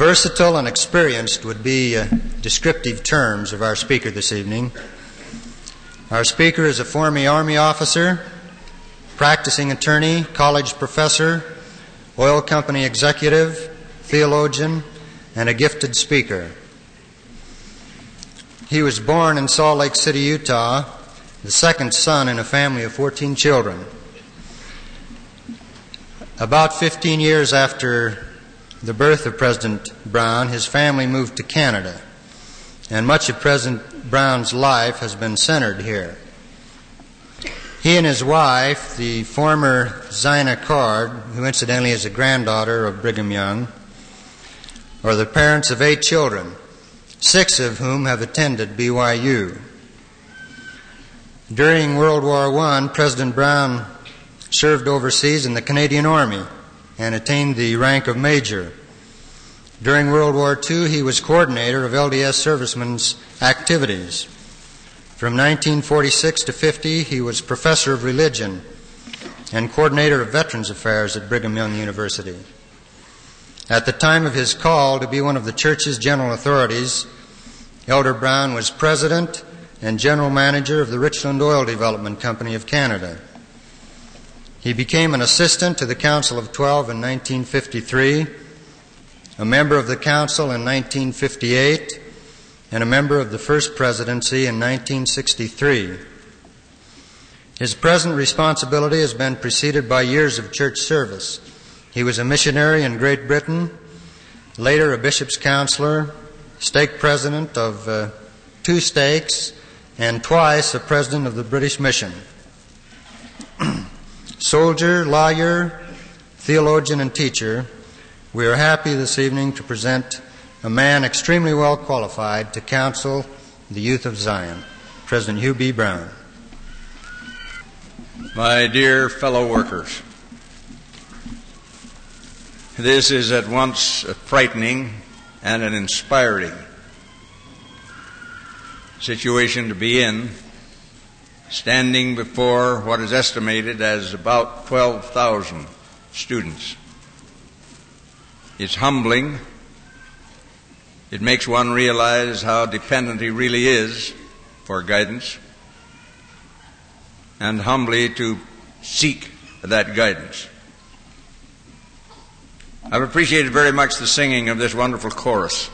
Versatile and experienced would be uh, descriptive terms of our speaker this evening. Our speaker is a former Army officer, practicing attorney, college professor, oil company executive, theologian, and a gifted speaker. He was born in Salt Lake City, Utah, the second son in a family of 14 children. About 15 years after the birth of President Brown, his family moved to Canada, and much of President Brown's life has been centered here. He and his wife, the former Zina Card, who incidentally is a granddaughter of Brigham Young, are the parents of eight children, six of whom have attended BYU. During World War I, President Brown served overseas in the Canadian Army and attained the rank of major. During World War II, he was coordinator of LDS servicemen's activities. From 1946 to 50, he was professor of religion and coordinator of Veterans Affairs at Brigham Young University. At the time of his call to be one of the church's general authorities, Elder Brown was president and general manager of the Richland Oil Development Company of Canada. He became an assistant to the Council of Twelve in 1953, a member of the Council in 1958, and a member of the First Presidency in 1963. His present responsibility has been preceded by years of church service. He was a missionary in Great Britain, later a bishop's counselor, stake president of uh, two stakes, and twice a president of the British Mission. Soldier, lawyer, theologian, and teacher, we are happy this evening to present a man extremely well qualified to counsel the youth of Zion, President Hugh B. Brown. My dear fellow workers, this is at once a frightening and an inspiring situation to be in, standing before what is estimated as about 12,000 students. It's humbling. It makes one realize how dependent he really is for guidance and humbly to seek that guidance. I've appreciated very much the singing of this wonderful chorus.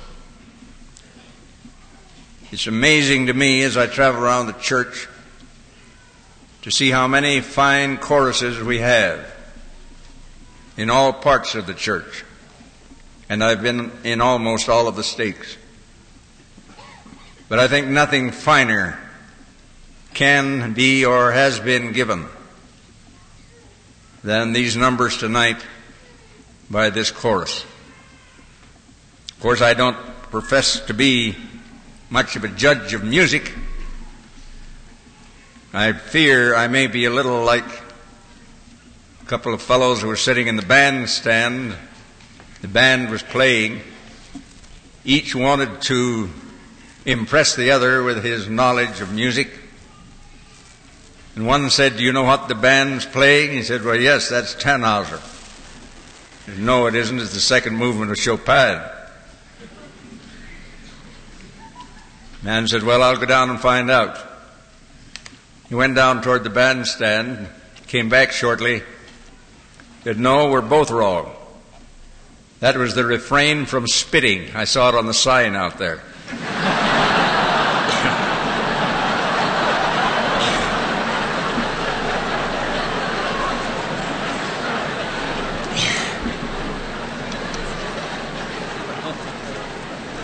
It's amazing to me as I travel around the church to see how many fine choruses we have in all parts of the church. And I've been in almost all of the states. But I think nothing finer can be or has been given than these numbers tonight by this chorus. Of course, I don't profess to be much of a judge of music. I fear I may be a little like a couple of fellows who were sitting in the bandstand. The band was playing. Each wanted to impress the other with his knowledge of music. And one said, Do you know what the band's playing? He said, Well, yes, that's Tannhauser. No, it isn't. It's the second movement of Chopin. Man said, Well, I'll go down and find out. He went down toward the bandstand, came back shortly, said, No, we're both wrong. That was the refrain from spitting. I saw it on the sign out there.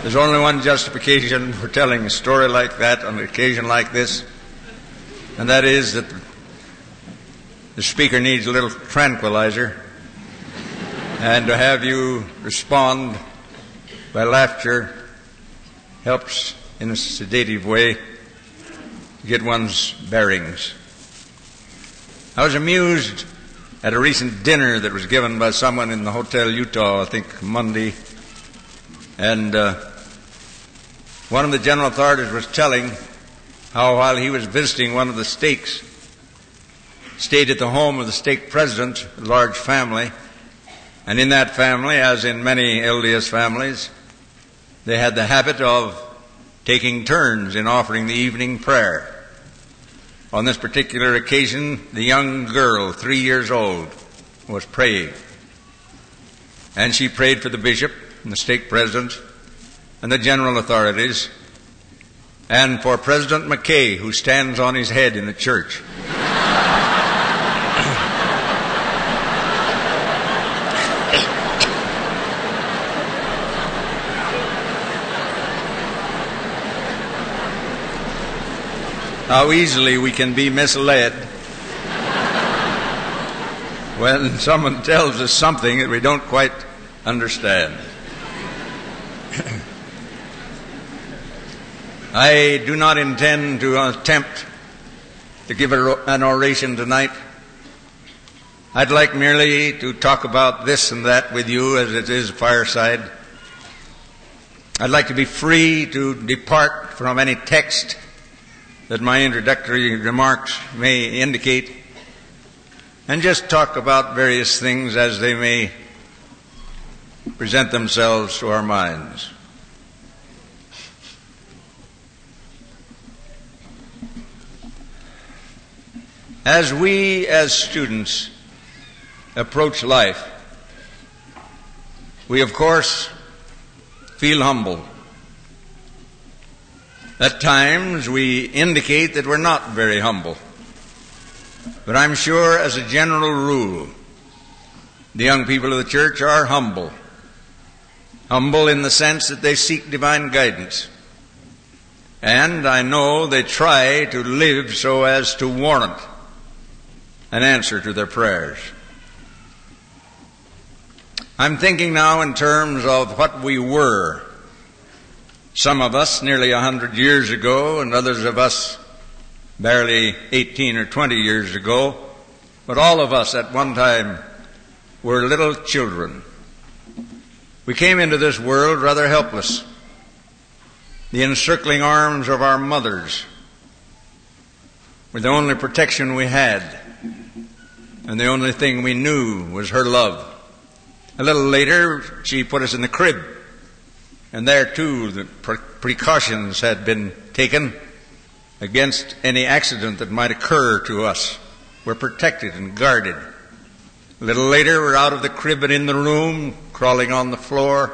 There's only one justification for telling a story like that on an occasion like this, and that is that the speaker needs a little tranquilizer, and to have you respond by laughter helps in a sedative way. To get one's bearings. I was amused at a recent dinner that was given by someone in the Hotel Utah, I think Monday, and uh, one of the general authorities was telling how while he was visiting one of the stakes, stayed at the home of the stake president, a large family, And in that family, as in many LDS families, they had the habit of taking turns in offering the evening prayer. On this particular occasion, the young girl, three years old, was praying. And she prayed for the bishop and the stake president and the general authorities and for President McKay, who stands on his head in the church. How easily we can be misled when someone tells us something that we don't quite understand. I do not intend to attempt to give an oration tonight. I'd like merely to talk about this and that with you as it is fireside. I'd like to be free to depart from any text that my introductory remarks may indicate and just talk about various things as they may present themselves to our minds. As we, as students, approach life, we of course feel humble. At times we indicate that we're not very humble. But I'm sure as a general rule, the young people of the church are humble. Humble in the sense that they seek divine guidance. And I know they try to live so as to warrant an answer to their prayers. I'm thinking now in terms of what we were. Some of us nearly a hundred years ago, and others of us barely 18 or 20 years ago, but all of us at one time were little children. We came into this world rather helpless. The encircling arms of our mothers were the only protection we had and the only thing we knew was her love. A little later, she put us in the crib, and there too the pre- precautions had been taken against any accident that might occur to us. We're protected and guarded. A little later, we're out of the crib and in the room, crawling on the floor,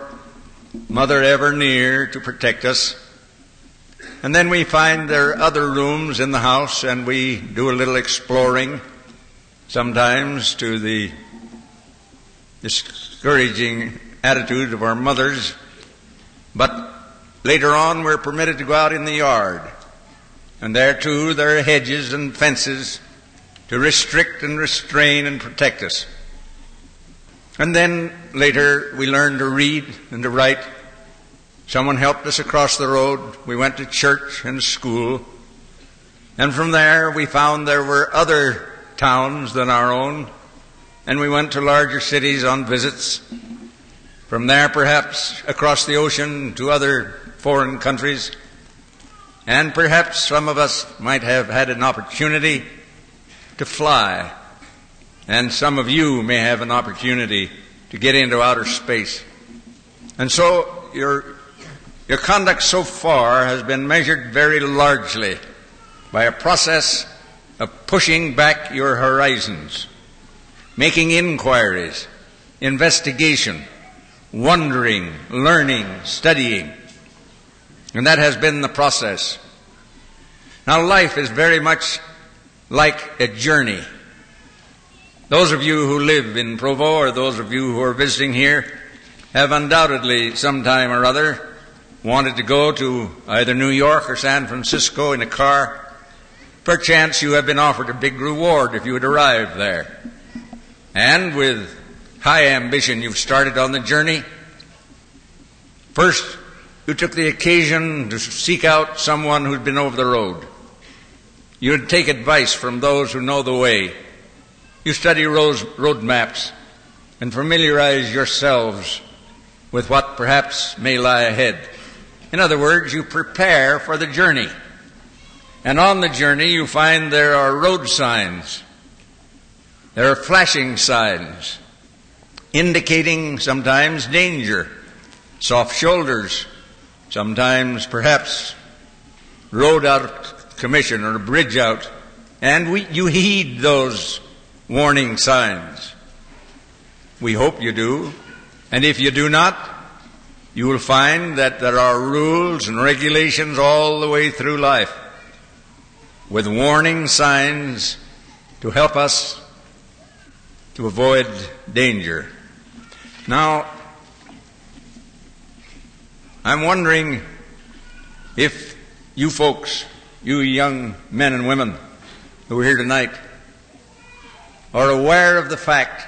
mother ever near to protect us. And then we find there are other rooms in the house and we do a little exploring sometimes to the discouraging attitude of our mothers, but later on we're permitted to go out in the yard. And there too there are hedges and fences to restrict and restrain and protect us. And then later we learned to read and to write. Someone helped us across the road. We went to church and school. And from there we found there were other towns than our own, and we went to larger cities on visits. From there, perhaps across the ocean to other foreign countries. And perhaps some of us might have had an opportunity to fly. And some of you may have an opportunity to get into outer space. And so your, your conduct so far has been measured very largely by a process of pushing back your horizons, making inquiries, investigation, wondering, learning, studying. And that has been the process. Now life is very much like a journey. Those of you who live in Provo or those of you who are visiting here have undoubtedly sometime or other wanted to go to either New York or San Francisco in a car Perchance you have been offered a big reward if you had arrived there. And with high ambition, you've started on the journey. First, you took the occasion to seek out someone who'd been over the road. You would take advice from those who know the way. You study road maps and familiarize yourselves with what perhaps may lie ahead. In other words, you prepare for the journey. And on the journey, you find there are road signs. There are flashing signs. Indicating sometimes danger, soft shoulders, sometimes perhaps road out commission or a bridge out, and we, you heed those warning signs. We hope you do. And if you do not, you will find that there are rules and regulations all the way through life with warning signs to help us to avoid danger. Now, I'm wondering if you folks, you young men and women who are here tonight, are aware of the fact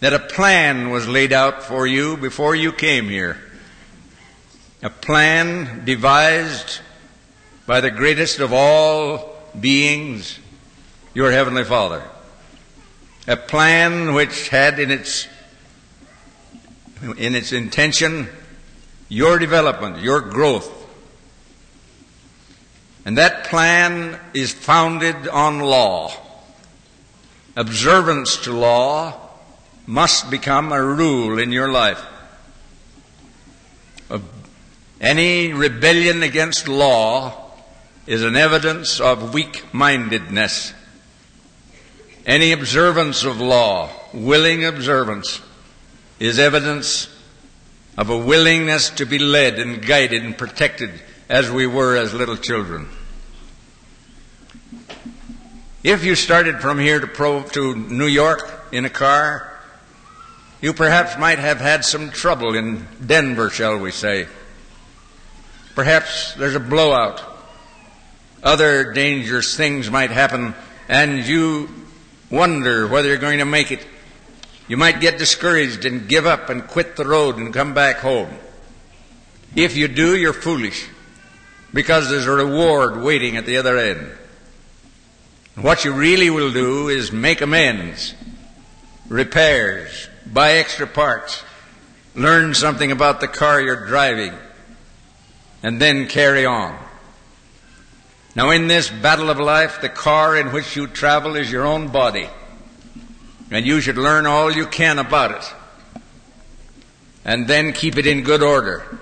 that a plan was laid out for you before you came here. A plan devised by the greatest of all beings, your Heavenly Father. A plan which had in its, in its intention your development, your growth. And that plan is founded on law. Observance to law must become a rule in your life. Any rebellion against law is an evidence of weak mindedness. Any observance of law, willing observance, is evidence of a willingness to be led and guided and protected as we were as little children. If you started from here to, Pro, to New York in a car, you perhaps might have had some trouble in Denver, shall we say. Perhaps there's a blowout. Other dangerous things might happen, and you wonder whether you're going to make it. You might get discouraged and give up and quit the road and come back home. If you do, you're foolish because there's a reward waiting at the other end. What you really will do is make amends, repairs, buy extra parts, learn something about the car you're driving, and then carry on. Now, in this battle of life, the car in which you travel is your own body, and you should learn all you can about it, and then keep it in good order.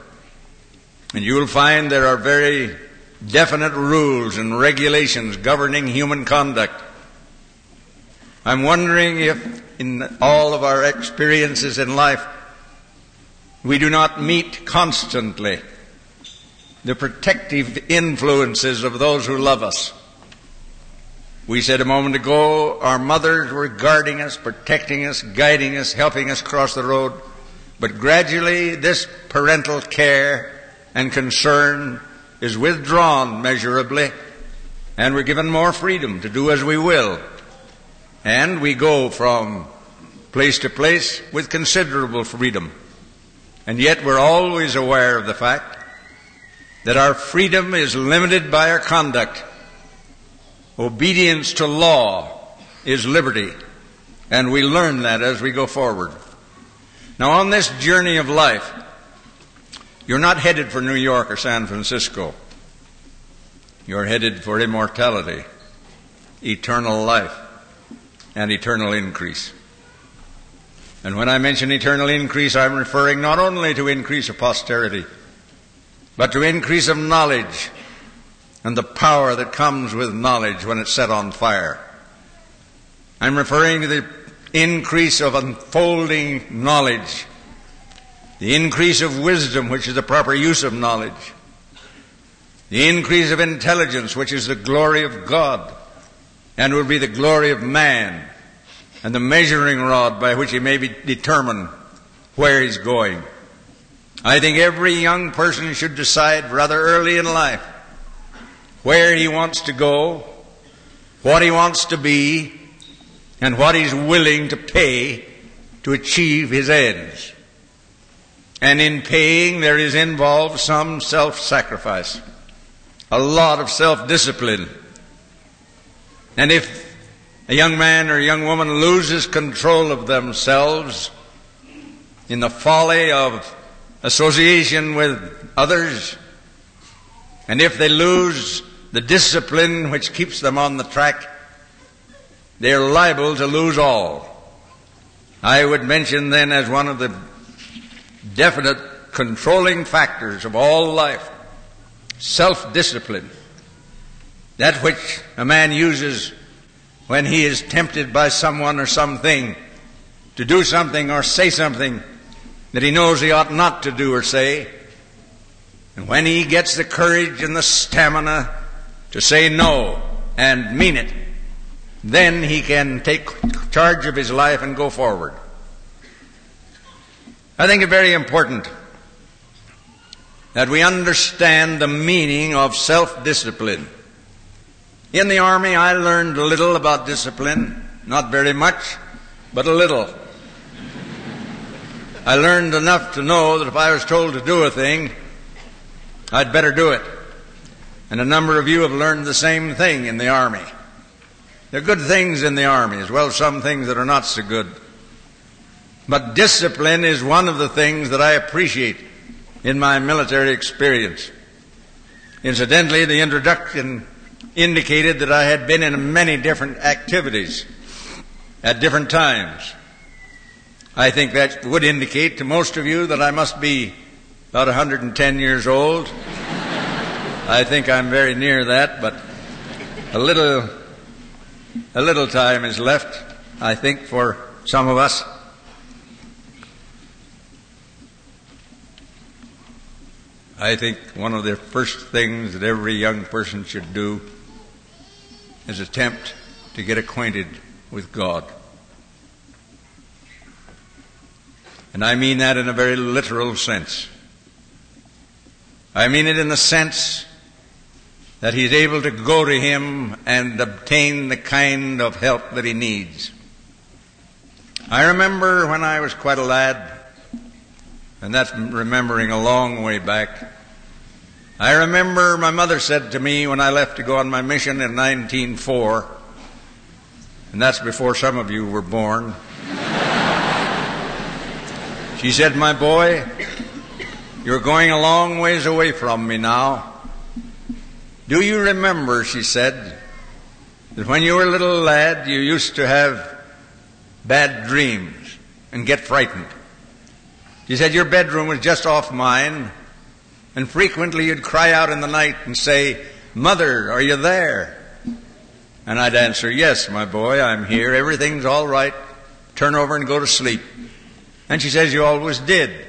And you'll find there are very definite rules and regulations governing human conduct. I'm wondering if in all of our experiences in life, we do not meet constantly the protective influences of those who love us. We said a moment ago, our mothers were guarding us, protecting us, guiding us, helping us cross the road. But gradually, this parental care and concern is withdrawn measurably, and we're given more freedom to do as we will. And we go from place to place with considerable freedom. And yet we're always aware of the fact that our freedom is limited by our conduct. Obedience to law is liberty. And we learn that as we go forward. Now on this journey of life, you're not headed for New York or San Francisco. You're headed for immortality, eternal life and eternal increase. And when I mention eternal increase, I'm referring not only to increase of posterity, but to increase of knowledge and the power that comes with knowledge when it's set on fire. I'm referring to the increase of unfolding knowledge, the increase of wisdom, which is the proper use of knowledge, the increase of intelligence, which is the glory of God, and will be the glory of man and the measuring rod by which he may be determine where he's going. I think every young person should decide rather early in life where he wants to go, what he wants to be, and what he's willing to pay to achieve his ends. And in paying, there is involved some self-sacrifice, a lot of self-discipline, and if a young man or a young woman loses control of themselves in the folly of association with others, and if they lose the discipline which keeps them on the track, they're liable to lose all. I would mention then as one of the definite controlling factors of all life self-discipline. That which a man uses when he is tempted by someone or something to do something or say something that he knows he ought not to do or say. And when he gets the courage and the stamina to say no and mean it, then he can take charge of his life and go forward. I think it's very important that we understand the meaning of self-discipline. In the Army, I learned a little about discipline. Not very much, but a little. I learned enough to know that if I was told to do a thing, I'd better do it. And a number of you have learned the same thing in the Army. There are good things in the Army, as well as some things that are not so good. But discipline is one of the things that I appreciate in my military experience. Incidentally, the introduction indicated that I had been in many different activities at different times. I think that would indicate to most of you that I must be about 110 years old. I think I'm very near that, but a little, a little time is left, I think, for some of us. I think one of the first things that every young person should do is attempt to get acquainted with God. And I mean that in a very literal sense. I mean it in the sense that he's able to go to him and obtain the kind of help that he needs. I remember when I was quite a lad, and that's remembering a long way back. I remember my mother said to me when I left to go on my mission in 1904, and that's before some of you were born. she said, My boy, you're going a long ways away from me now. Do you remember, she said, that when you were a little lad, you used to have bad dreams and get frightened? She said, Your bedroom was just off mine, and frequently you'd cry out in the night and say, Mother, are you there? And I'd answer, Yes, my boy, I'm here. Everything's all right. Turn over and go to sleep. And she says, You always did.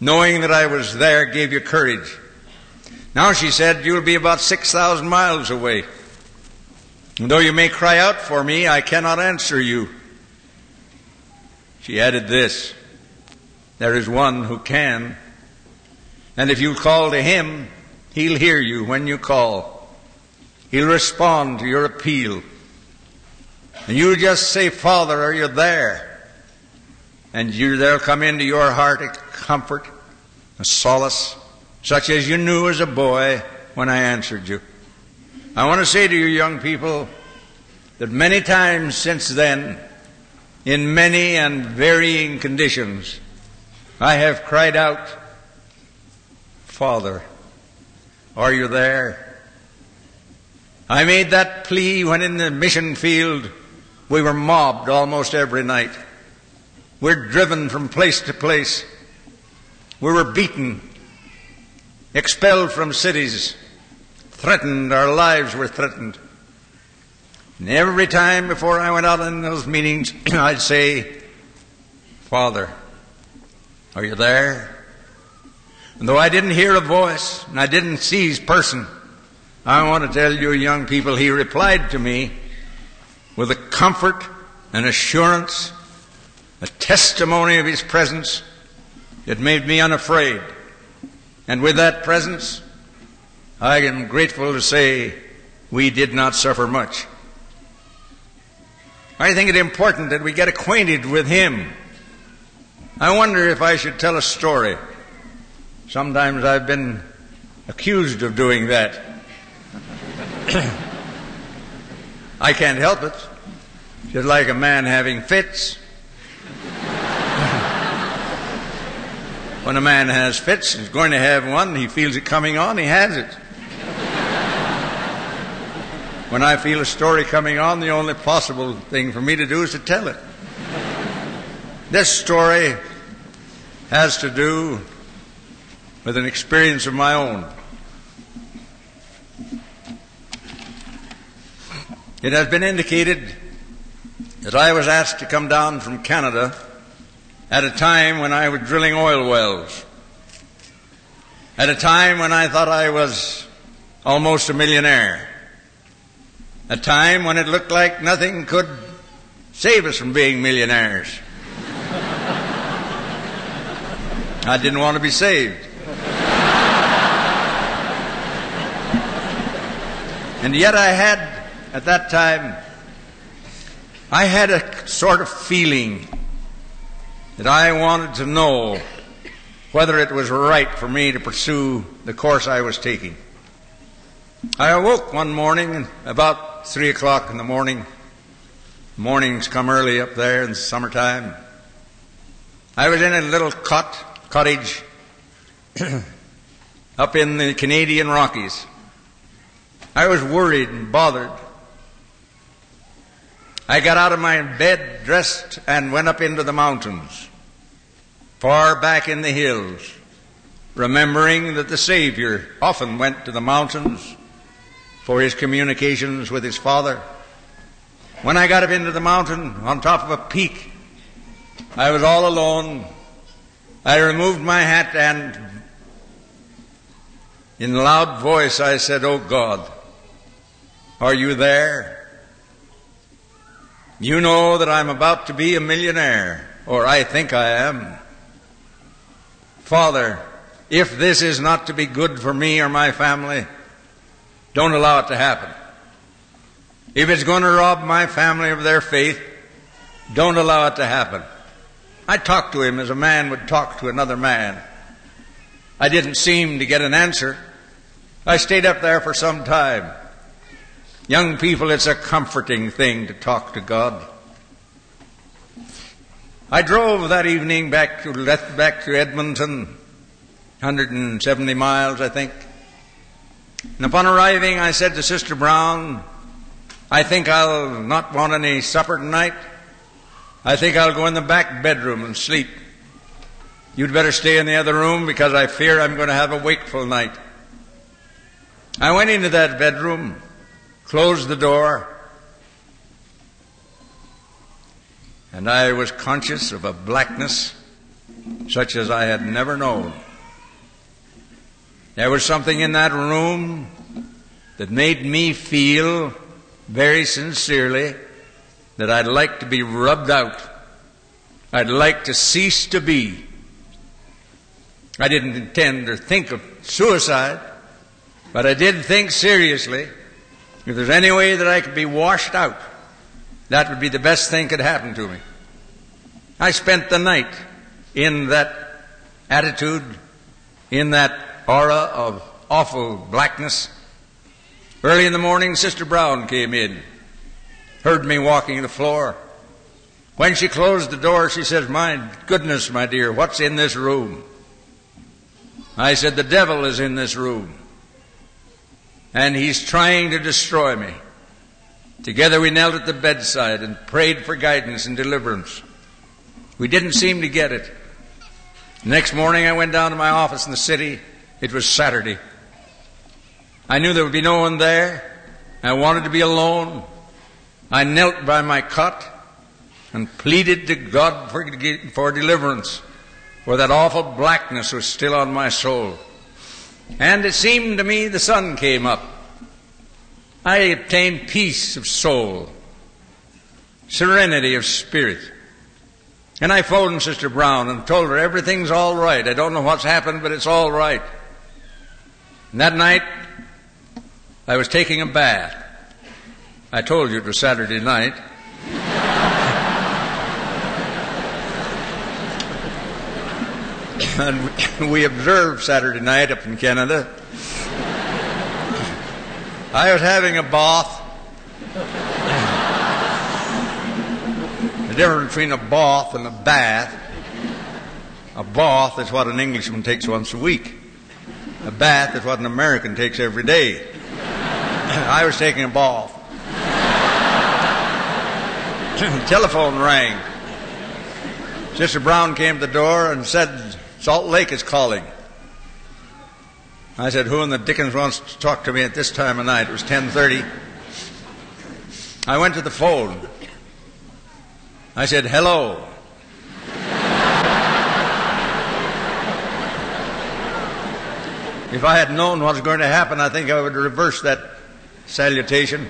Knowing that I was there gave you courage. Now, she said, You'll be about 6,000 miles away. And though you may cry out for me, I cannot answer you. She added this There is one who can. And if you call to him, he'll hear you when you call. He'll respond to your appeal. And you just say, Father, are you there? And you, there'll come into your heart a comfort, a solace, such as you knew as a boy when I answered you. I want to say to you young people that many times since then, in many and varying conditions, I have cried out, Father, are you there? I made that plea when in the mission field we were mobbed almost every night. We're driven from place to place. We were beaten, expelled from cities, threatened, our lives were threatened. And every time before I went out in those meetings, I'd say, Father, are you there? And though I didn't hear a voice and I didn't see his person, I want to tell you young people, he replied to me with a comfort, an assurance, a testimony of his presence that made me unafraid. And with that presence, I am grateful to say we did not suffer much. I think it important that we get acquainted with him. I wonder if I should tell a story. Sometimes I've been accused of doing that. I can't help it. Just like a man having fits. When a man has fits, he's going to have one, he feels it coming on, he has it. when I feel a story coming on, the only possible thing for me to do is to tell it. This story has to do with an experience of my own. It has been indicated that I was asked to come down from Canada at a time when I was drilling oil wells. At a time when I thought I was almost a millionaire. A time when it looked like nothing could save us from being millionaires. I didn't want to be saved. And yet I had, at that time, I had a sort of feeling that I wanted to know whether it was right for me to pursue the course I was taking. I awoke one morning about three o'clock in the morning. Mornings come early up there in the summertime. I was in a little cot, cottage up in the Canadian Rockies. I was worried and bothered. I got out of my bed, dressed, and went up into the mountains, far back in the hills, remembering that the Savior often went to the mountains for his communications with his Father. When I got up into the mountain on top of a peak, I was all alone. I removed my hat and in loud voice I said, Oh God, are you there? You know that I'm about to be a millionaire, or I think I am. Father, if this is not to be good for me or my family, don't allow it to happen. If it's going to rob my family of their faith, don't allow it to happen. I talked to him as a man would talk to another man. I didn't seem to get an answer. I stayed up there for some time. Young people, it's a comforting thing to talk to God. I drove that evening back to, back to Edmonton, 170 miles, I think. And upon arriving, I said to Sister Brown, I think I'll not want any supper tonight. I think I'll go in the back bedroom and sleep. You'd better stay in the other room because I fear I'm going to have a wakeful night. I went into that bedroom closed the door, and I was conscious of a blackness such as I had never known. There was something in that room that made me feel very sincerely that I'd like to be rubbed out. I'd like to cease to be. I didn't intend or think of suicide, but I did think seriously if there's any way that I could be washed out, that would be the best thing could happen to me. I spent the night in that attitude, in that aura of awful blackness. Early in the morning, Sister Brown came in, heard me walking the floor. When she closed the door, she says, My goodness, my dear, what's in this room? I said, The devil is in this room and he's trying to destroy me. Together we knelt at the bedside and prayed for guidance and deliverance. We didn't seem to get it. Next morning I went down to my office in the city. It was Saturday. I knew there would be no one there. I wanted to be alone. I knelt by my cot and pleaded to God for, for deliverance, for that awful blackness was still on my soul. And it seemed to me the sun came up. I obtained peace of soul, serenity of spirit. And I phoned Sister Brown and told her everything's all right. I don't know what's happened, but it's all right. And that night, I was taking a bath. I told you it was Saturday night. and we observed Saturday night up in Canada. I was having a bath. the difference between a bath and a bath. A bath is what an Englishman takes once a week. A bath is what an American takes every day. I was taking a bath. telephone rang. Sister Brown came to the door and said, Salt Lake is calling. I said, who in the dickens wants to talk to me at this time of night? It was 1030. I went to the phone. I said, hello. If I had known what was going to happen, I think I would reverse that salutation.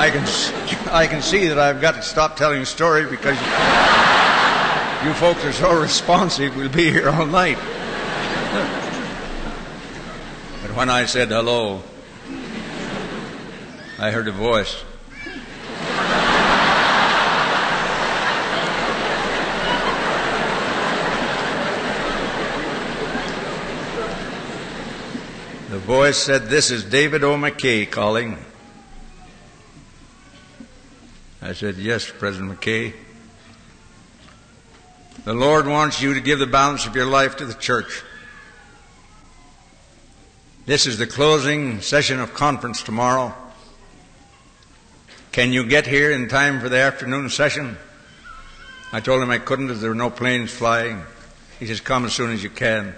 I can, I can see that I've got to stop telling a story because you folks are so responsive. We'll be here all night. But when I said hello, I heard a voice. The voice said, This is David O. McKay calling. I said, Yes, President McKay. The Lord wants you to give the balance of your life to the church. This is the closing session of conference tomorrow. Can you get here in time for the afternoon session? I told him I couldn't as there were no planes flying. He says, Come as soon as you can.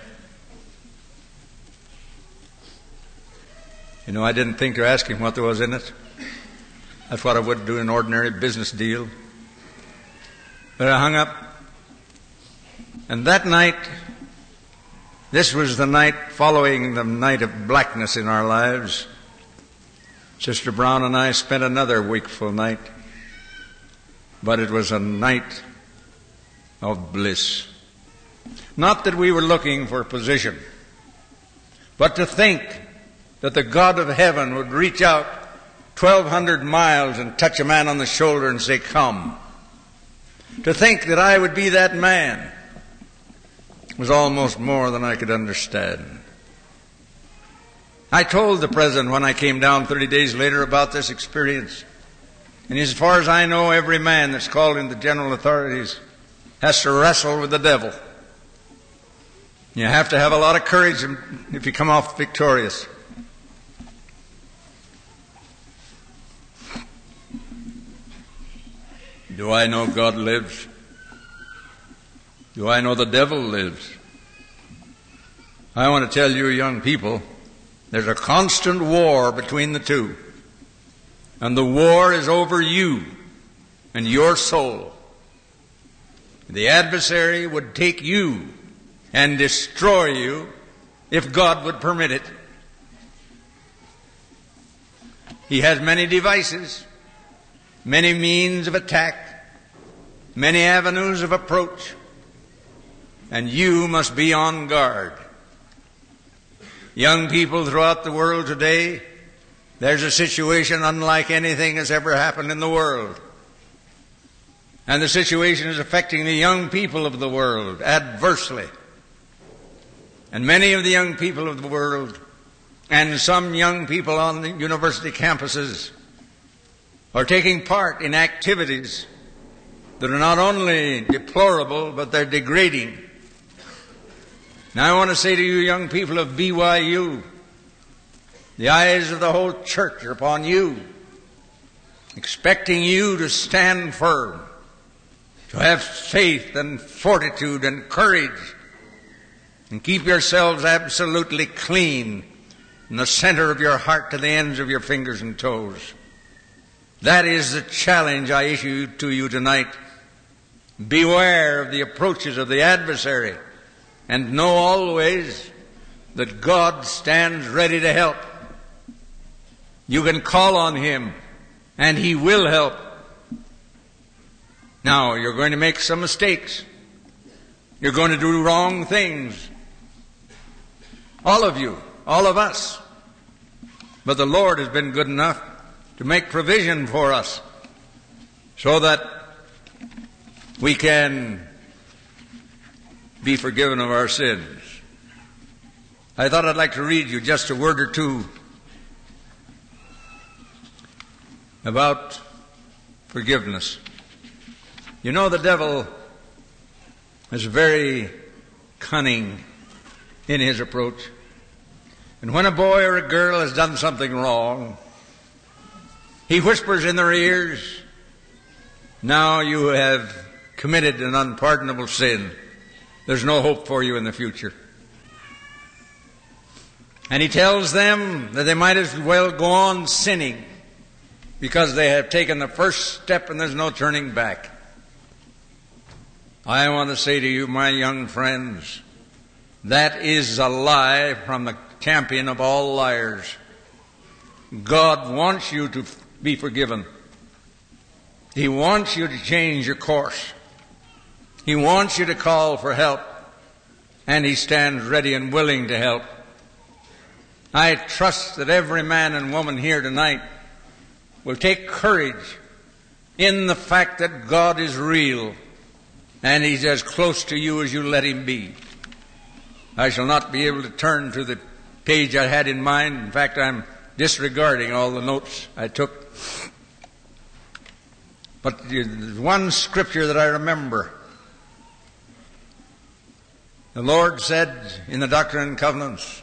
You know, I didn't think to ask him what there was in it. That's what I would do in an ordinary business deal. But I hung up. And that night, this was the night following the night of blackness in our lives. Sister Brown and I spent another wakeful night. But it was a night of bliss. Not that we were looking for position, but to think that the God of heaven would reach out 1,200 miles and touch a man on the shoulder and say, Come. To think that I would be that man was almost more than I could understand. I told the president when I came down 30 days later about this experience. And as far as I know, every man that's called into general authorities has to wrestle with the devil. You have to have a lot of courage if you come off victorious. Do I know God lives? Do I know the devil lives? I want to tell you, young people, there's a constant war between the two. And the war is over you and your soul. The adversary would take you and destroy you if God would permit it. He has many devices many means of attack, many avenues of approach, and you must be on guard. Young people throughout the world today, there's a situation unlike anything that's ever happened in the world. And the situation is affecting the young people of the world adversely. And many of the young people of the world, and some young people on the university campuses, are taking part in activities that are not only deplorable, but they're degrading. Now I want to say to you young people of BYU, the eyes of the whole church are upon you, expecting you to stand firm, to have faith and fortitude and courage, and keep yourselves absolutely clean from the center of your heart to the ends of your fingers and toes. That is the challenge I issue to you tonight. Beware of the approaches of the adversary and know always that God stands ready to help. You can call on Him and He will help. Now, you're going to make some mistakes. You're going to do wrong things. All of you, all of us. But the Lord has been good enough to make provision for us so that we can be forgiven of our sins. I thought I'd like to read you just a word or two about forgiveness. You know, the devil is very cunning in his approach. And when a boy or a girl has done something wrong, he whispers in their ears, now you have committed an unpardonable sin. There's no hope for you in the future. And he tells them that they might as well go on sinning because they have taken the first step and there's no turning back. I want to say to you, my young friends, that is a lie from the champion of all liars. God wants you to be forgiven. He wants you to change your course. He wants you to call for help. And He stands ready and willing to help. I trust that every man and woman here tonight will take courage in the fact that God is real and He's as close to you as you let Him be. I shall not be able to turn to the page I had in mind. In fact, I'm disregarding all the notes I took. But one scripture that I remember. The Lord said in the Doctrine and Covenants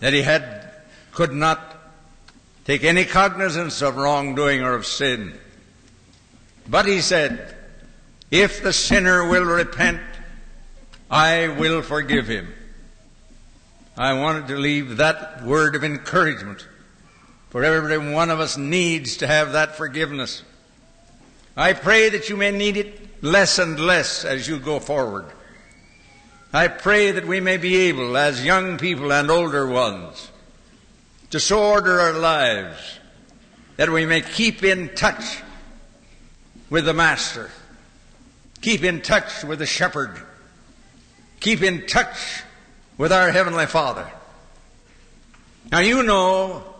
that He had, could not take any cognizance of wrongdoing or of sin. But He said, if the sinner will repent, I will forgive him. I wanted to leave that word of encouragement for every one of us needs to have that forgiveness. I pray that you may need it less and less as you go forward. I pray that we may be able, as young people and older ones, to so order our lives that we may keep in touch with the Master, keep in touch with the Shepherd, keep in touch with our Heavenly Father. Now you know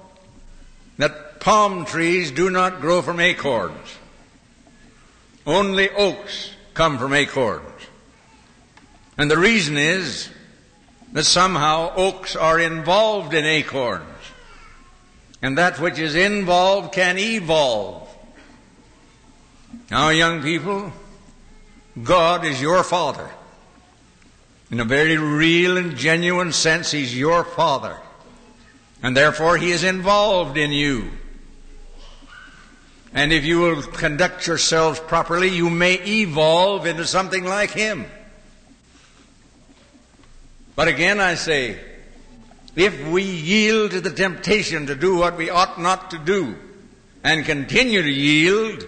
that palm trees do not grow from acorns. Only oaks come from acorns. And the reason is that somehow oaks are involved in acorns. And that which is involved can evolve. Now, young people, God is your Father. In a very real and genuine sense, He's your Father. And therefore, He is involved in you. And if you will conduct yourselves properly, you may evolve into something like Him. But again, I say, if we yield to the temptation to do what we ought not to do and continue to yield,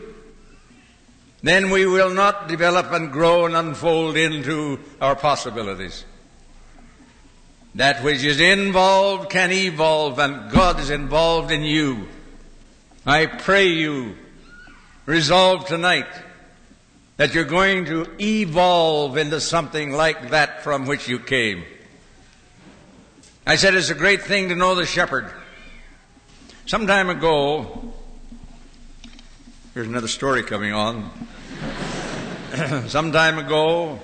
then we will not develop and grow and unfold into our possibilities. That which is involved can evolve and God is involved in you. I pray you resolve tonight that you're going to evolve into something like that from which you came. I said it's a great thing to know the shepherd. Some time ago, here's another story coming on. Some time ago,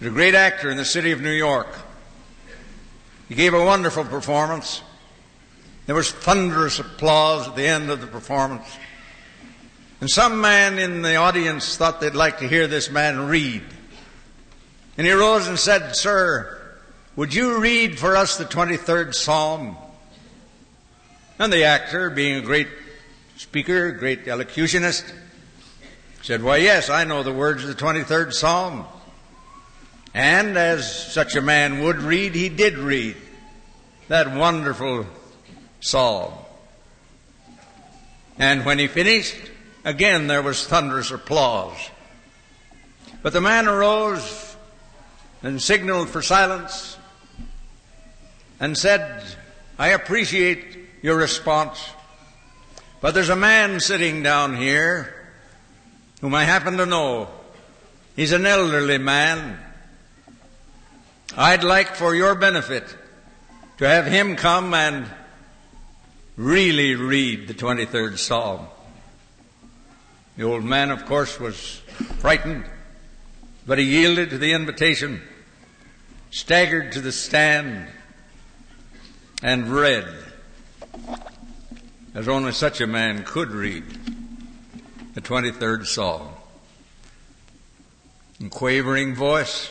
there's a great actor in the city of New York. He gave a wonderful performance. There was thunderous applause at the end of the performance. And some man in the audience thought they'd like to hear this man read. And he rose and said, Sir, would you read for us the 23rd Psalm? And the actor, being a great speaker, great elocutionist, said, Why, yes, I know the words of the 23rd Psalm. And as such a man would read, he did read that wonderful psalm. And when he finished, again there was thunderous applause. But the man arose and signaled for silence and said, I appreciate your response, but there's a man sitting down here whom I happen to know. He's an elderly man. I'd like for your benefit to have him come and really read the 23rd Psalm. The old man, of course, was frightened, but he yielded to the invitation, staggered to the stand, and read as only such a man could read the 23rd Psalm. In quavering voice,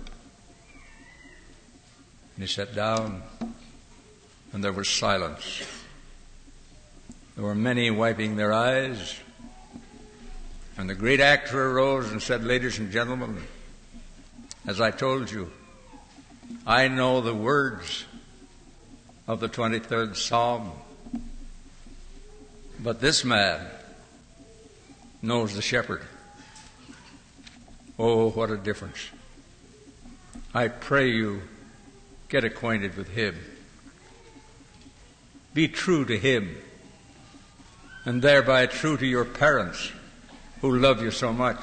And he sat down, and there was silence. There were many wiping their eyes. And the great actor arose and said, Ladies and gentlemen, as I told you, I know the words of the 23rd Psalm. But this man knows the shepherd. Oh, what a difference. I pray you get acquainted with him. Be true to him and thereby true to your parents who love you so much.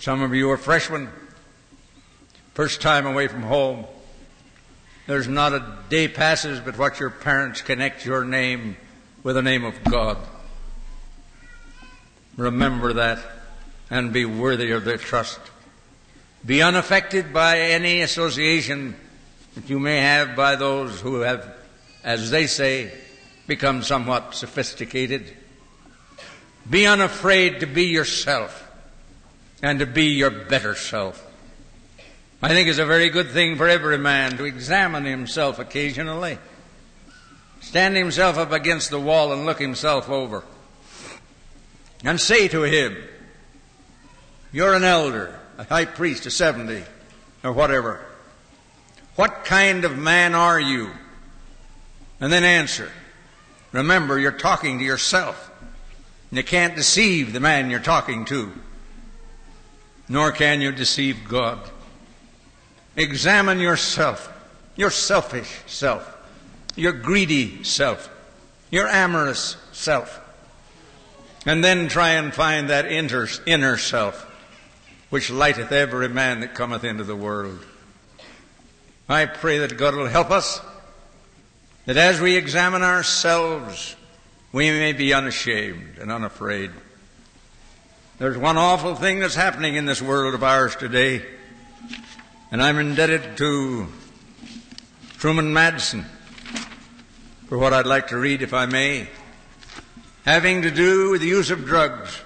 Some of you are freshmen, first time away from home. There's not a day passes but what your parents connect your name with the name of God. Remember that and be worthy of their trust. Be unaffected by any association that you may have by those who have, as they say, become somewhat sophisticated. Be unafraid to be yourself and to be your better self. I think it's a very good thing for every man to examine himself occasionally. Stand himself up against the wall and look himself over. And say to him, You're an elder, a high priest, a 70, or whatever. What kind of man are you? And then answer. Remember, you're talking to yourself. And you can't deceive the man you're talking to. Nor can you deceive God. Examine yourself, your selfish self, your greedy self, your amorous self. And then try and find that inner, self, which lighteth every man that cometh into the world. I pray that God will help us that as we examine ourselves, we may be unashamed and unafraid. There's one awful thing that's happening in this world of ours today, and I'm indebted to Truman Madsen for what I'd like to read, if I may, having to do with the use of drugs.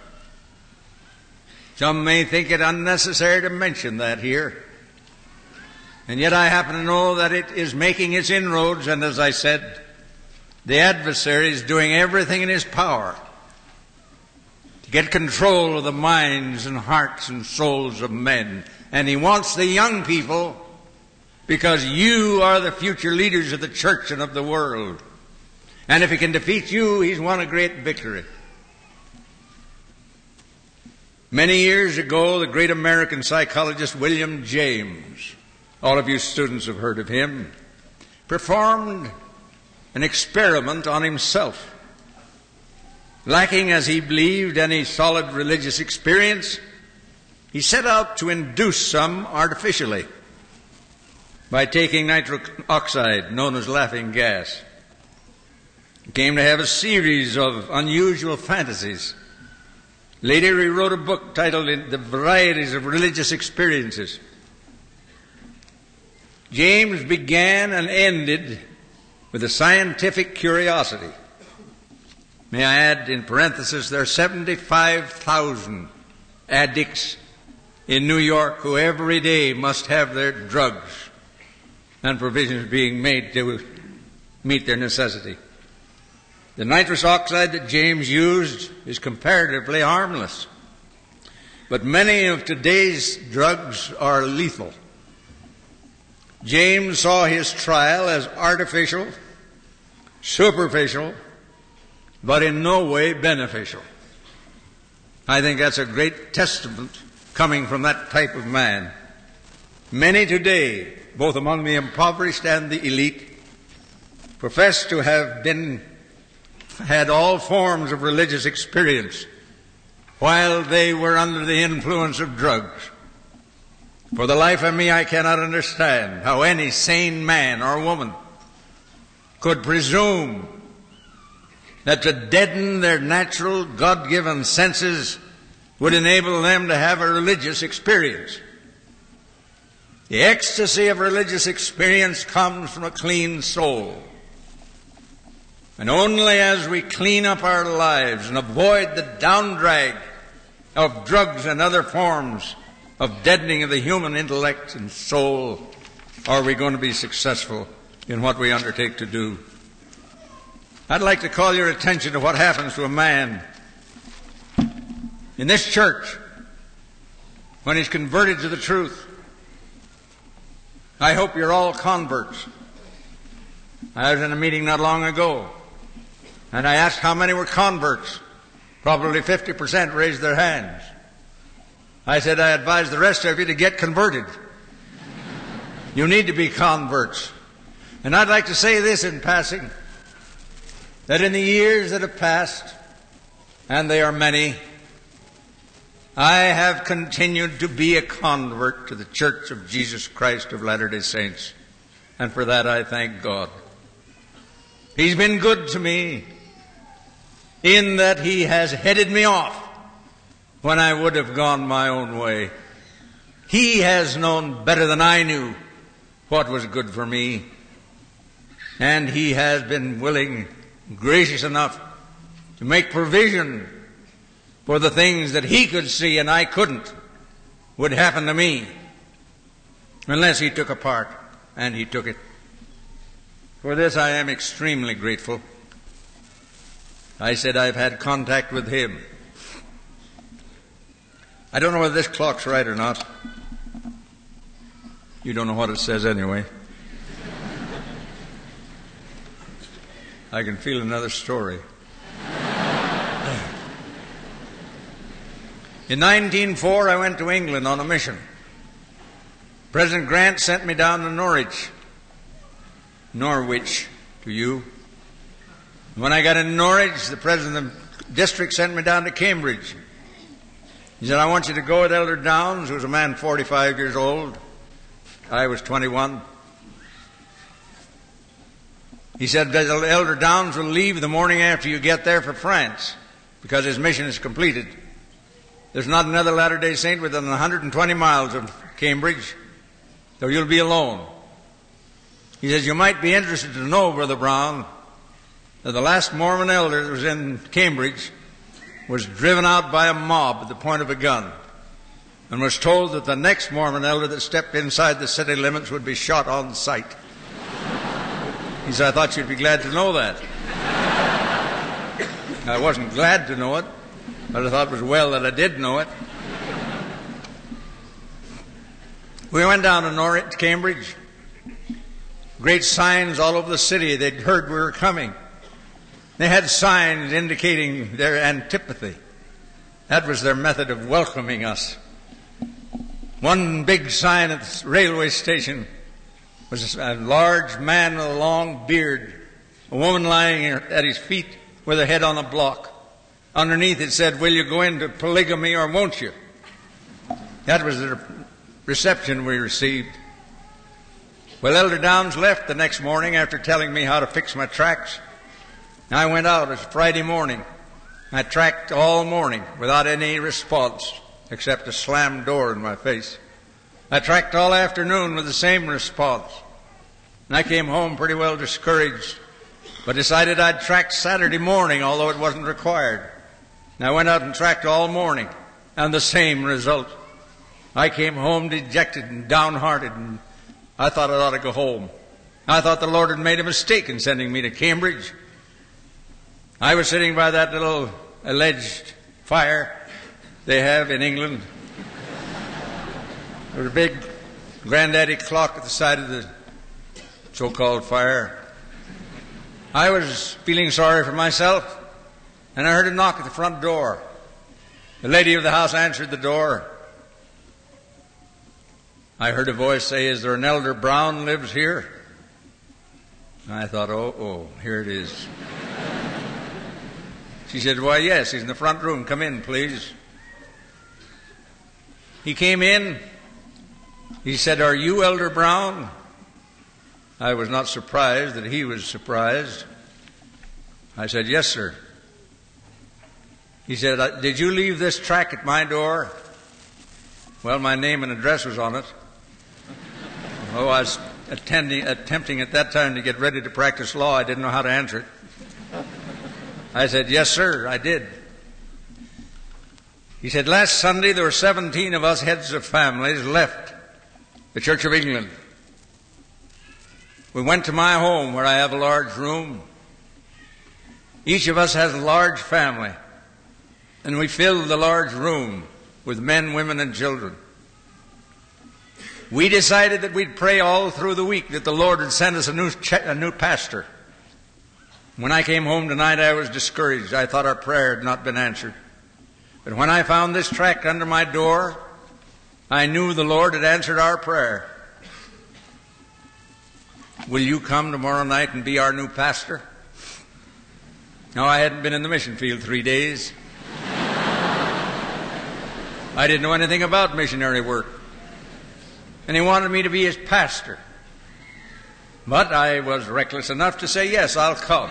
Some may think it unnecessary to mention that here. And yet I happen to know that it is making its inroads, and as I said, the adversary is doing everything in his power to get control of the minds and hearts and souls of men. And he wants the young people because you are the future leaders of the church and of the world. And if he can defeat you, he's won a great victory. Many years ago, the great American psychologist William James all of you students have heard of him, performed an experiment on himself. Lacking, as he believed, any solid religious experience, he set out to induce some artificially by taking nitric oxide, known as laughing gas. He came to have a series of unusual fantasies. Later, he wrote a book titled The Varieties of Religious Experiences. James began and ended with a scientific curiosity. May I add in parenthesis, there are 75,000 addicts in New York who every day must have their drugs and provisions being made to meet their necessity. The nitrous oxide that James used is comparatively harmless. But many of today's drugs are lethal. James saw his trial as artificial, superficial, but in no way beneficial. I think that's a great testament coming from that type of man. Many today, both among the impoverished and the elite, profess to have been, had all forms of religious experience while they were under the influence of drugs. For the life of me, I cannot understand how any sane man or woman could presume that to deaden their natural God-given senses would enable them to have a religious experience. The ecstasy of religious experience comes from a clean soul. And only as we clean up our lives and avoid the downdrag of drugs and other forms of deadening of the human intellect and soul are we going to be successful in what we undertake to do. I'd like to call your attention to what happens to a man in this church when he's converted to the truth. I hope you're all converts. I was in a meeting not long ago and I asked how many were converts. Probably 50% raised their hands. I said, I advise the rest of you to get converted. You need to be converts. And I'd like to say this in passing that in the years that have passed, and they are many, I have continued to be a convert to the Church of Jesus Christ of Latter-day Saints. And for that I thank God. He's been good to me in that He has headed me off when I would have gone my own way. He has known better than I knew what was good for me. And He has been willing, gracious enough to make provision for the things that He could see and I couldn't would happen to me unless He took a part, and He took it. For this I am extremely grateful. I said I've had contact with him. I don't know whether this clock's right or not. You don't know what it says anyway. I can feel another story. In 1904, I went to England on a mission. President Grant sent me down to Norwich, Norwich, to you. When I got in Norwich, the president of the district sent me down to Cambridge. He said, I want you to go with Elder Downs, who was a man 45 years old. I was 21. He said Elder Downs will leave the morning after you get there for France because his mission is completed. There's not another Latter day Saint within 120 miles of Cambridge, so you'll be alone. He says, You might be interested to know, Brother Brown, that the last Mormon elder that was in Cambridge was driven out by a mob at the point of a gun and was told that the next Mormon elder that stepped inside the city limits would be shot on sight. He said, I thought you'd be glad to know that. I wasn't glad to know it, but I thought it was well that I did know it. We went down to Norwich, Cambridge. Great signs all over the city. They'd heard we were coming. They had signs indicating their antipathy. That was their method of welcoming us. One big sign at the railway station was a large man with a long beard, a woman lying at his feet with her head on a block. Underneath it said, Will you go into polygamy or won't you? That was the reception we received. Well, Elder Downs left the next morning after telling me how to fix my tracts. I went out. It was Friday morning. I tracked all morning without any response except a slammed door in my face. I tracked all afternoon with the same response. And I came home pretty well discouraged, but decided I'd track Saturday morning, although it wasn't required. And I went out and tracked all morning, and the same result. I came home dejected and downhearted, and I thought I ought to go home. I thought the Lord had made a mistake in sending me to Cambridge. I was sitting by that little alleged fire they have in England There was a big granddaddy clock at the side of the so called fire. I was feeling sorry for myself, and I heard a knock at the front door. The lady of the house answered the door. I heard a voice say, Is there an elder Brown lives here? And I thought, Oh, oh, here it is. She said, Why, yes, he's in the front room. Come in, please. He came in. He said, Are you Elder Brown? I was not surprised that he was surprised. I said, Yes, sir. He said, uh, Did you leave this tract at my door? Well, my name and address was on it. Oh, I was attending, attempting at that time to get ready to practice law. I didn't know how to answer it. I said, Yes, sir, I did. He said, Last Sunday there were 17 of us heads of families left the Church of England. We went to my home where I have a large room. Each of us has a large family. And we filled the large room with men, women, and children. We decided that we'd pray all through the week that the Lord would send us a new, a new pastor. When I came home tonight, I was discouraged. I thought our prayer had not been answered. But when I found this tract under my door, I knew the Lord had answered our prayer. Will you come tomorrow night and be our new pastor? No, I hadn't been in the mission field three days. I didn't know anything about missionary work. And he wanted me to be his pastor. But I was reckless enough to say, yes, I'll come.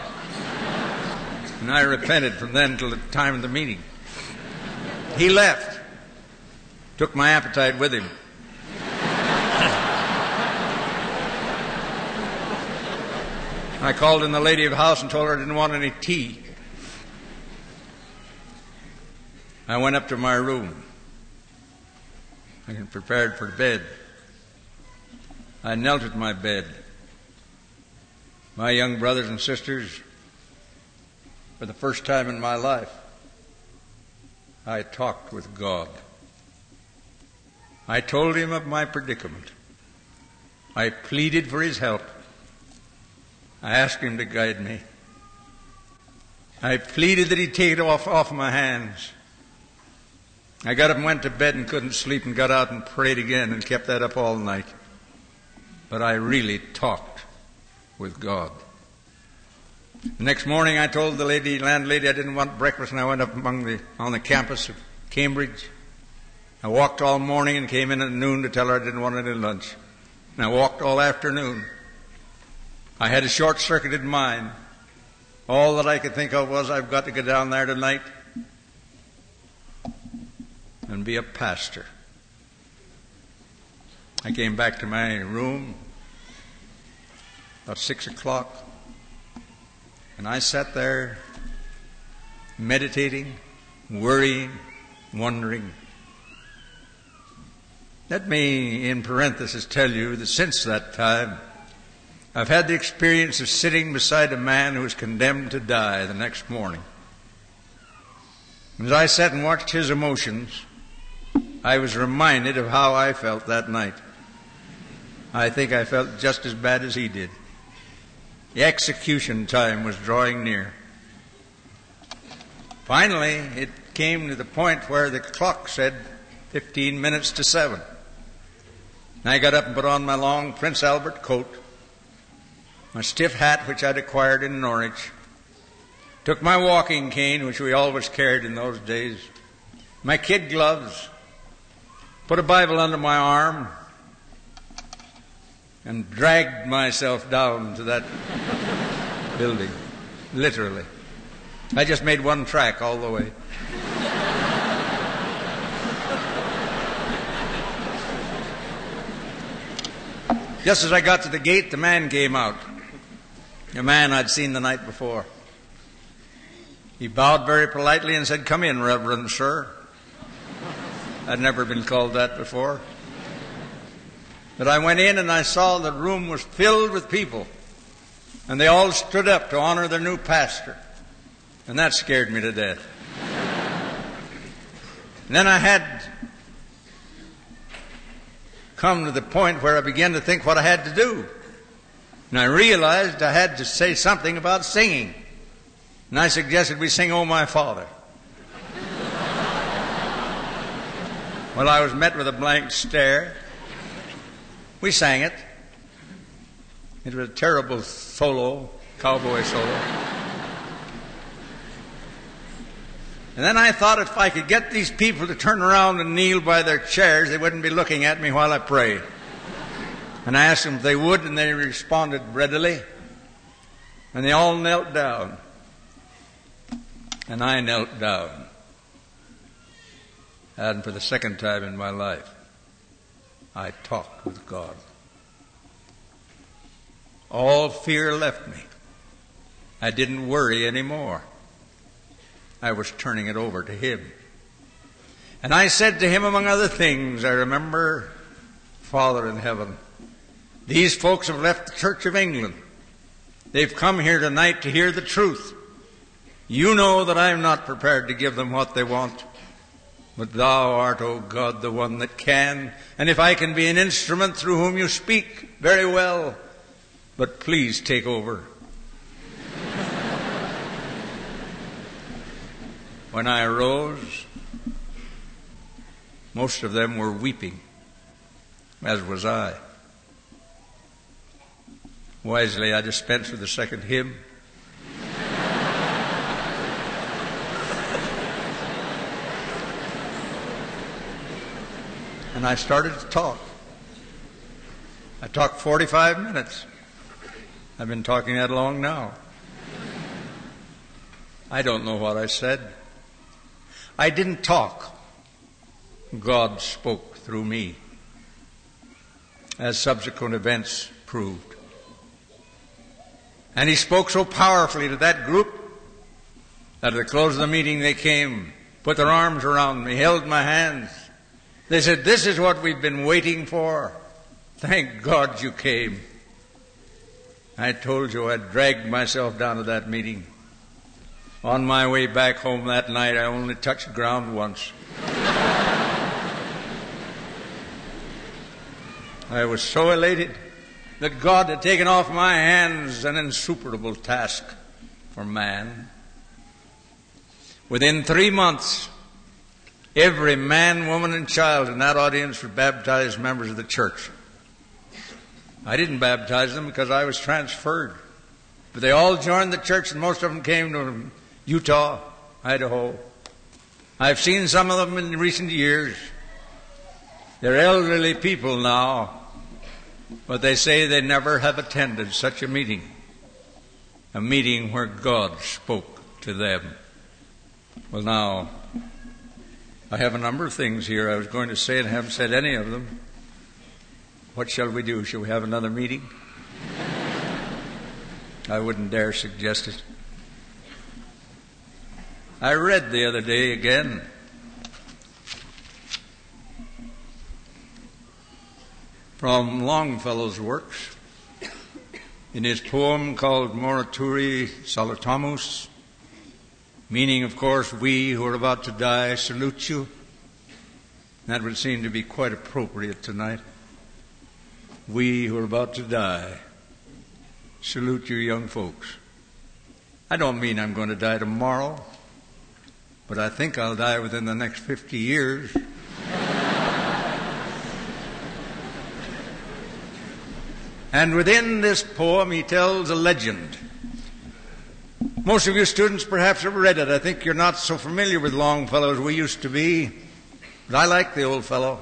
And I repented from then till the time of the meeting. He left, took my appetite with him. I called in the lady of the house and told her I didn't want any tea. I went up to my room. I prepared for bed. I knelt at my bed. My young brothers and sisters, for the first time in my life, I talked with God. I told him of my predicament. I pleaded for his help. I asked him to guide me. I pleaded that he take it off, off my hands. I got up and went to bed and couldn't sleep and got out and prayed again and kept that up all night. But I really talked with God. The next morning I told the lady, landlady I didn't want breakfast and I went up among the, on the campus of Cambridge. I walked all morning and came in at noon to tell her I didn't want any lunch. And I walked all afternoon. I had a short circuited mind. All that I could think of was I've got to go down there tonight and be a pastor. I came back to my room about six o'clock and I sat there meditating, worrying, wondering. Let me, in parenthesis, tell you that since that time, I've had the experience of sitting beside a man who was condemned to die the next morning. As I sat and watched his emotions, I was reminded of how I felt that night. I think I felt just as bad as he did. The execution time was drawing near. Finally, it came to the point where the clock said 15 minutes to 7. And I got up and put on my long Prince Albert coat my stiff hat, which I'd acquired in Norwich, took my walking cane, which we always carried in those days, my kid gloves, put a Bible under my arm, and dragged myself down to that building, literally. I just made one track all the way. Just as I got to the gate, the man came out a man I'd seen the night before. He bowed very politely and said, Come in, Reverend Sir. I'd never been called that before. But I went in and I saw the room was filled with people. And they all stood up to honor their new pastor. And that scared me to death. Then I had come to the point where I began to think what I had to do. And I realized I had to say something about singing. And I suggested we sing Oh My Father. well, I was met with a blank stare. We sang it. It was a terrible solo, cowboy solo. And then I thought if I could get these people to turn around and kneel by their chairs, they wouldn't be looking at me while I prayed. And I asked them if they would, and they responded readily. And they all knelt down. And I knelt down. And for the second time in my life, I talked with God. All fear left me. I didn't worry anymore. I was turning it over to Him. And I said to Him, among other things, I remember, Father in heaven, these folks have left the Church of England. They've come here tonight to hear the truth. You know that I'm not prepared to give them what they want. But thou art, O God, the one that can. And if I can be an instrument through whom you speak, very well. But please take over. when I arose, most of them were weeping, as was I. Wisely, I dispensed with the second hymn. And I started to talk. I talked 45 minutes. I've been talking that long now. I don't know what I said. I didn't talk. God spoke through me, as subsequent events proved. And he spoke so powerfully to that group that at the close of the meeting they came, put their arms around me, held my hands. They said, This is what we've been waiting for. Thank God you came. I told you I dragged myself down to that meeting. On my way back home that night, I only touched ground once. I was so elated that God had taken off my hands an insuperable task for man. Within three months, every man, woman, and child in that audience were baptized members of the church. I didn't baptize them because I was transferred. But they all joined the church, and most of them came from Utah, Idaho. I've seen some of them in recent years. They're elderly people now, but they say they never have attended such a meeting, a meeting where God spoke to them. Well, now, I have a number of things here I was going to say and haven't said any of them. What shall we do? Shall we have another meeting? I wouldn't dare suggest it. I read the other day again from Longfellow's works in his poem called Morituri Salutamus, meaning, of course, we who are about to die salute you. That would seem to be quite appropriate tonight. We who are about to die salute you, young folks. I don't mean I'm going to die tomorrow, but I think I'll die within the next 50 years. And within this poem, he tells a legend. Most of you students perhaps have read it. I think you're not so familiar with Longfellow as we used to be, but I like the old fellow.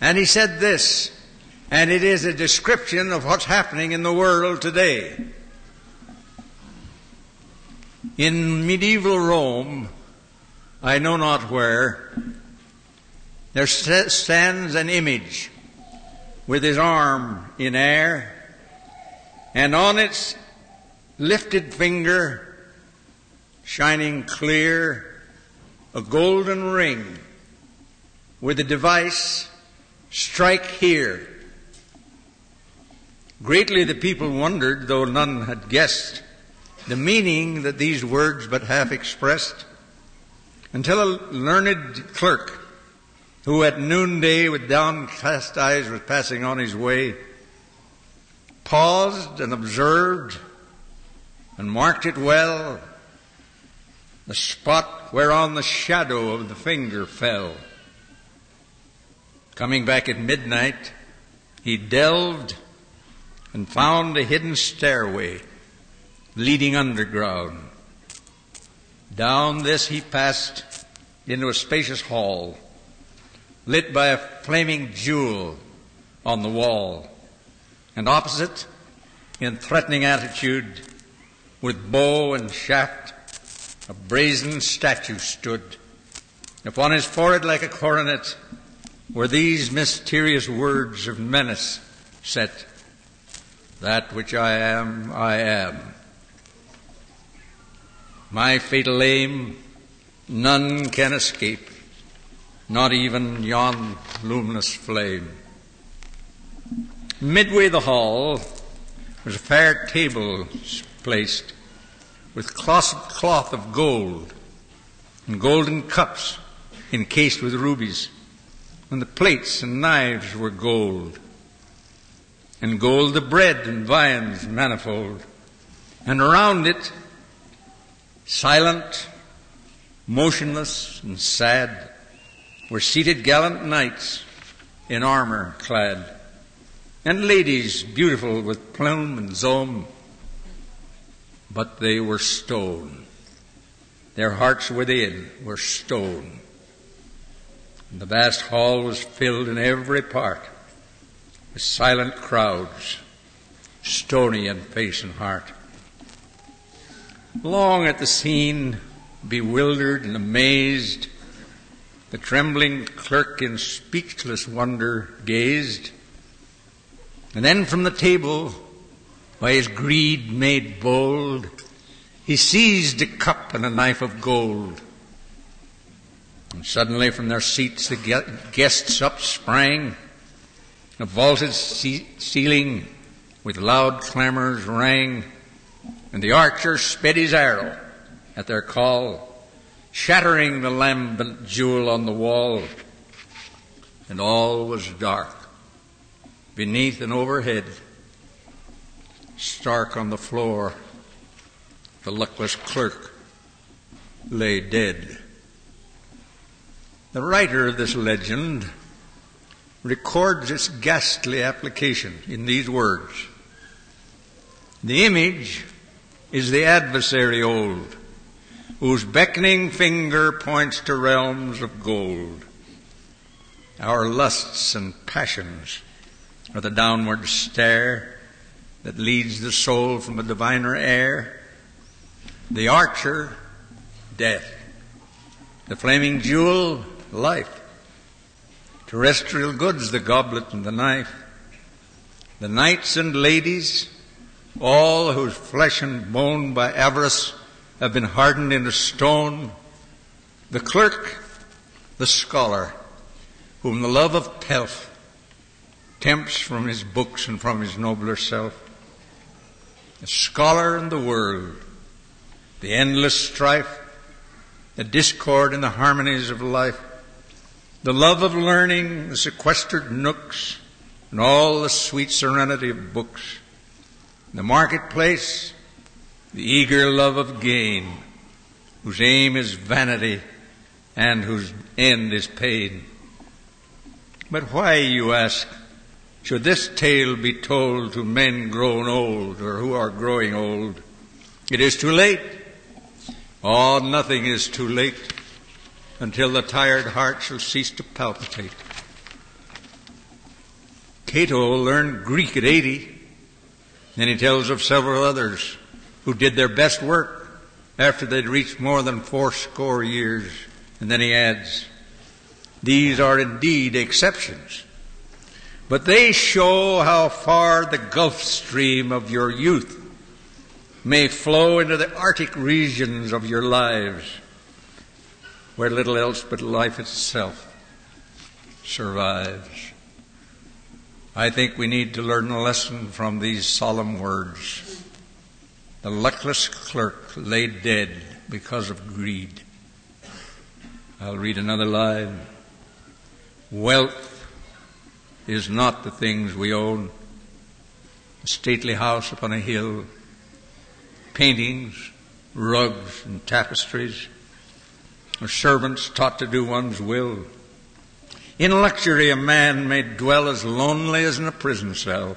And he said this, and it is a description of what's happening in the world today. In medieval Rome, I know not where, there stands an image with his arm in air, and on its lifted finger, shining clear, a golden ring with a device, strike here. Greatly the people wondered, though none had guessed, the meaning that these words but half expressed, until a learned clerk who at noonday with downcast eyes was passing on his way, paused and observed and marked it well, the spot whereon the shadow of the finger fell. Coming back at midnight, he delved and found a hidden stairway leading underground. Down this he passed into a spacious hall, lit by a flaming jewel on the wall. And opposite, in threatening attitude, with bow and shaft, a brazen statue stood. Upon his forehead like a coronet were these mysterious words of menace set. That which I am, I am. My fatal aim none can escape, not even yon luminous flame. Midway the hall was a fair table placed with cloth of gold and golden cups encased with rubies, and the plates and knives were gold, and gold the bread and viands manifold, and around it, silent, motionless, and sad, were seated gallant knights in armor clad, and ladies beautiful with plume and zone, but they were stone. Their hearts within were stone. And the vast hall was filled in every part with silent crowds, stony in face and heart. Long at the scene, bewildered and amazed, the trembling clerk in speechless wonder gazed. And then from the table by his greed made bold, he seized a cup and a knife of gold. And suddenly from their seats the guests up sprang. A vaulted ceiling with loud clamors rang, and the archer sped his arrow at their call, shattering the lambent jewel on the wall. And all was dark. Beneath and overhead, stark on the floor, the luckless clerk lay dead. The writer of this legend records its ghastly application in these words. The image is the adversary old, whose beckoning finger points to realms of gold. Our lusts and passions are the downward stair that leads the soul from a diviner air. The archer, death. The flaming jewel, life. Terrestrial goods, the goblet and the knife. The knights and ladies, all whose flesh and bone by avarice have been hardened into stone. The clerk, the scholar, whom the love of pelf tempts from his books and from his nobler self the scholar and the world, the endless strife, the discord and the harmonies of life, the love of learning, the sequestered nooks, and all the sweet serenity of books, the marketplace, the eager love of gain, whose aim is vanity and whose end is pain. But why, you ask, should this tale be told to men grown old or who are growing old? It is too late. Oh, nothing is too late until the tired heart shall cease to palpitate. Cato learned Greek at 80. Then he tells of several others who did their best work after they'd reached more than fourscore years. And then he adds, these are indeed exceptions but they show how far the Gulf Stream of your youth may flow into the Arctic regions of your lives, where little else but life itself survives. I think we need to learn a lesson from these solemn words. The luckless clerk lay dead because of greed. I'll read another line. Wealth is not the things we own. A stately house upon a hill, paintings, rugs and tapestries, or servants taught to do one's will. In luxury a man may dwell as lonely as in a prison cell.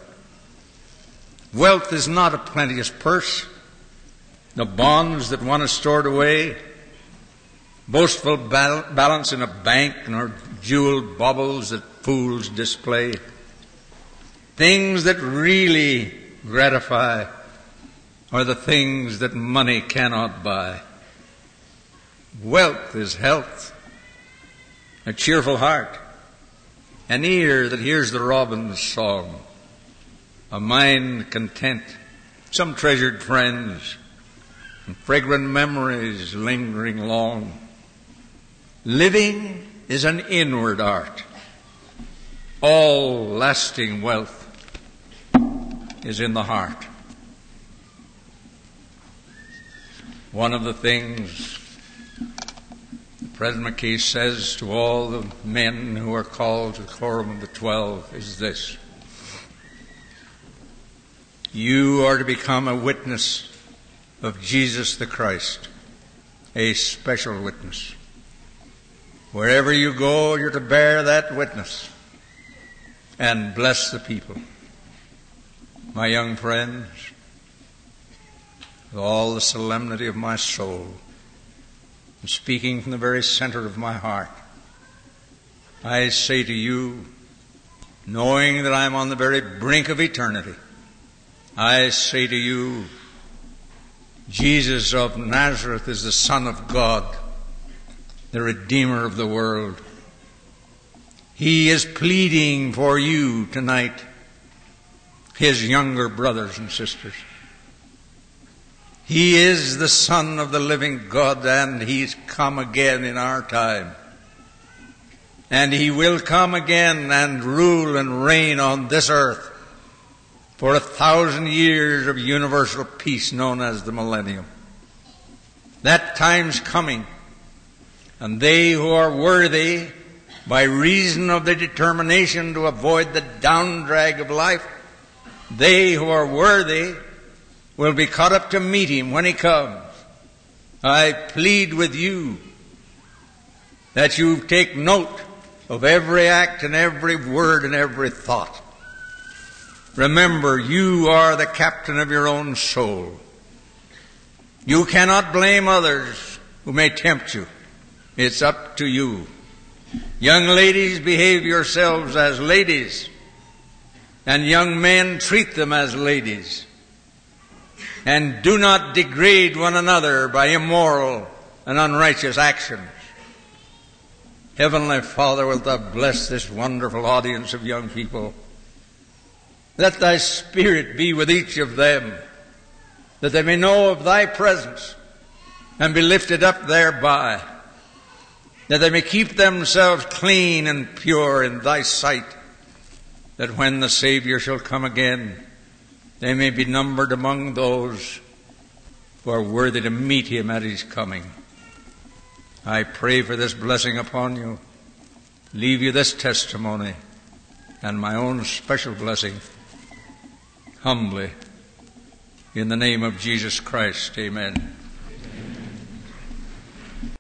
Wealth is not a plenteous purse, the bonds that one has stored away, boastful balance in a bank, nor jeweled baubles that fools display. Things that really gratify are the things that money cannot buy. Wealth is health, a cheerful heart, an ear that hears the robin's song, a mind content, some treasured friends, and fragrant memories lingering long. Living is an inward art. All lasting wealth is in the heart. One of the things President McKay says to all the men who are called to the quorum of the twelve is this. You are to become a witness of Jesus the Christ, a special witness. Wherever you go, you're to bear that witness and bless the people. My young friends, with all the solemnity of my soul, and speaking from the very center of my heart, I say to you, knowing that I'm on the very brink of eternity, I say to you, Jesus of Nazareth is the Son of God, the Redeemer of the world. He is pleading for you tonight, his younger brothers and sisters. He is the Son of the living God and He's come again in our time. And He will come again and rule and reign on this earth for a thousand years of universal peace known as the millennium. That time's coming and they who are worthy by reason of their determination to avoid the downdrag of life, they who are worthy will be caught up to meet him when he comes. I plead with you that you take note of every act and every word and every thought. Remember, you are the captain of your own soul. You cannot blame others who may tempt you. It's up to you. Young ladies, behave yourselves as ladies. And young men, treat them as ladies and do not degrade one another by immoral and unrighteous actions. Heavenly Father, wilt thou bless this wonderful audience of young people? Let thy spirit be with each of them, that they may know of thy presence and be lifted up thereby, that they may keep themselves clean and pure in thy sight, that when the Savior shall come again, they may be numbered among those who are worthy to meet him at his coming. I pray for this blessing upon you. Leave you this testimony and my own special blessing humbly in the name of Jesus Christ. Amen.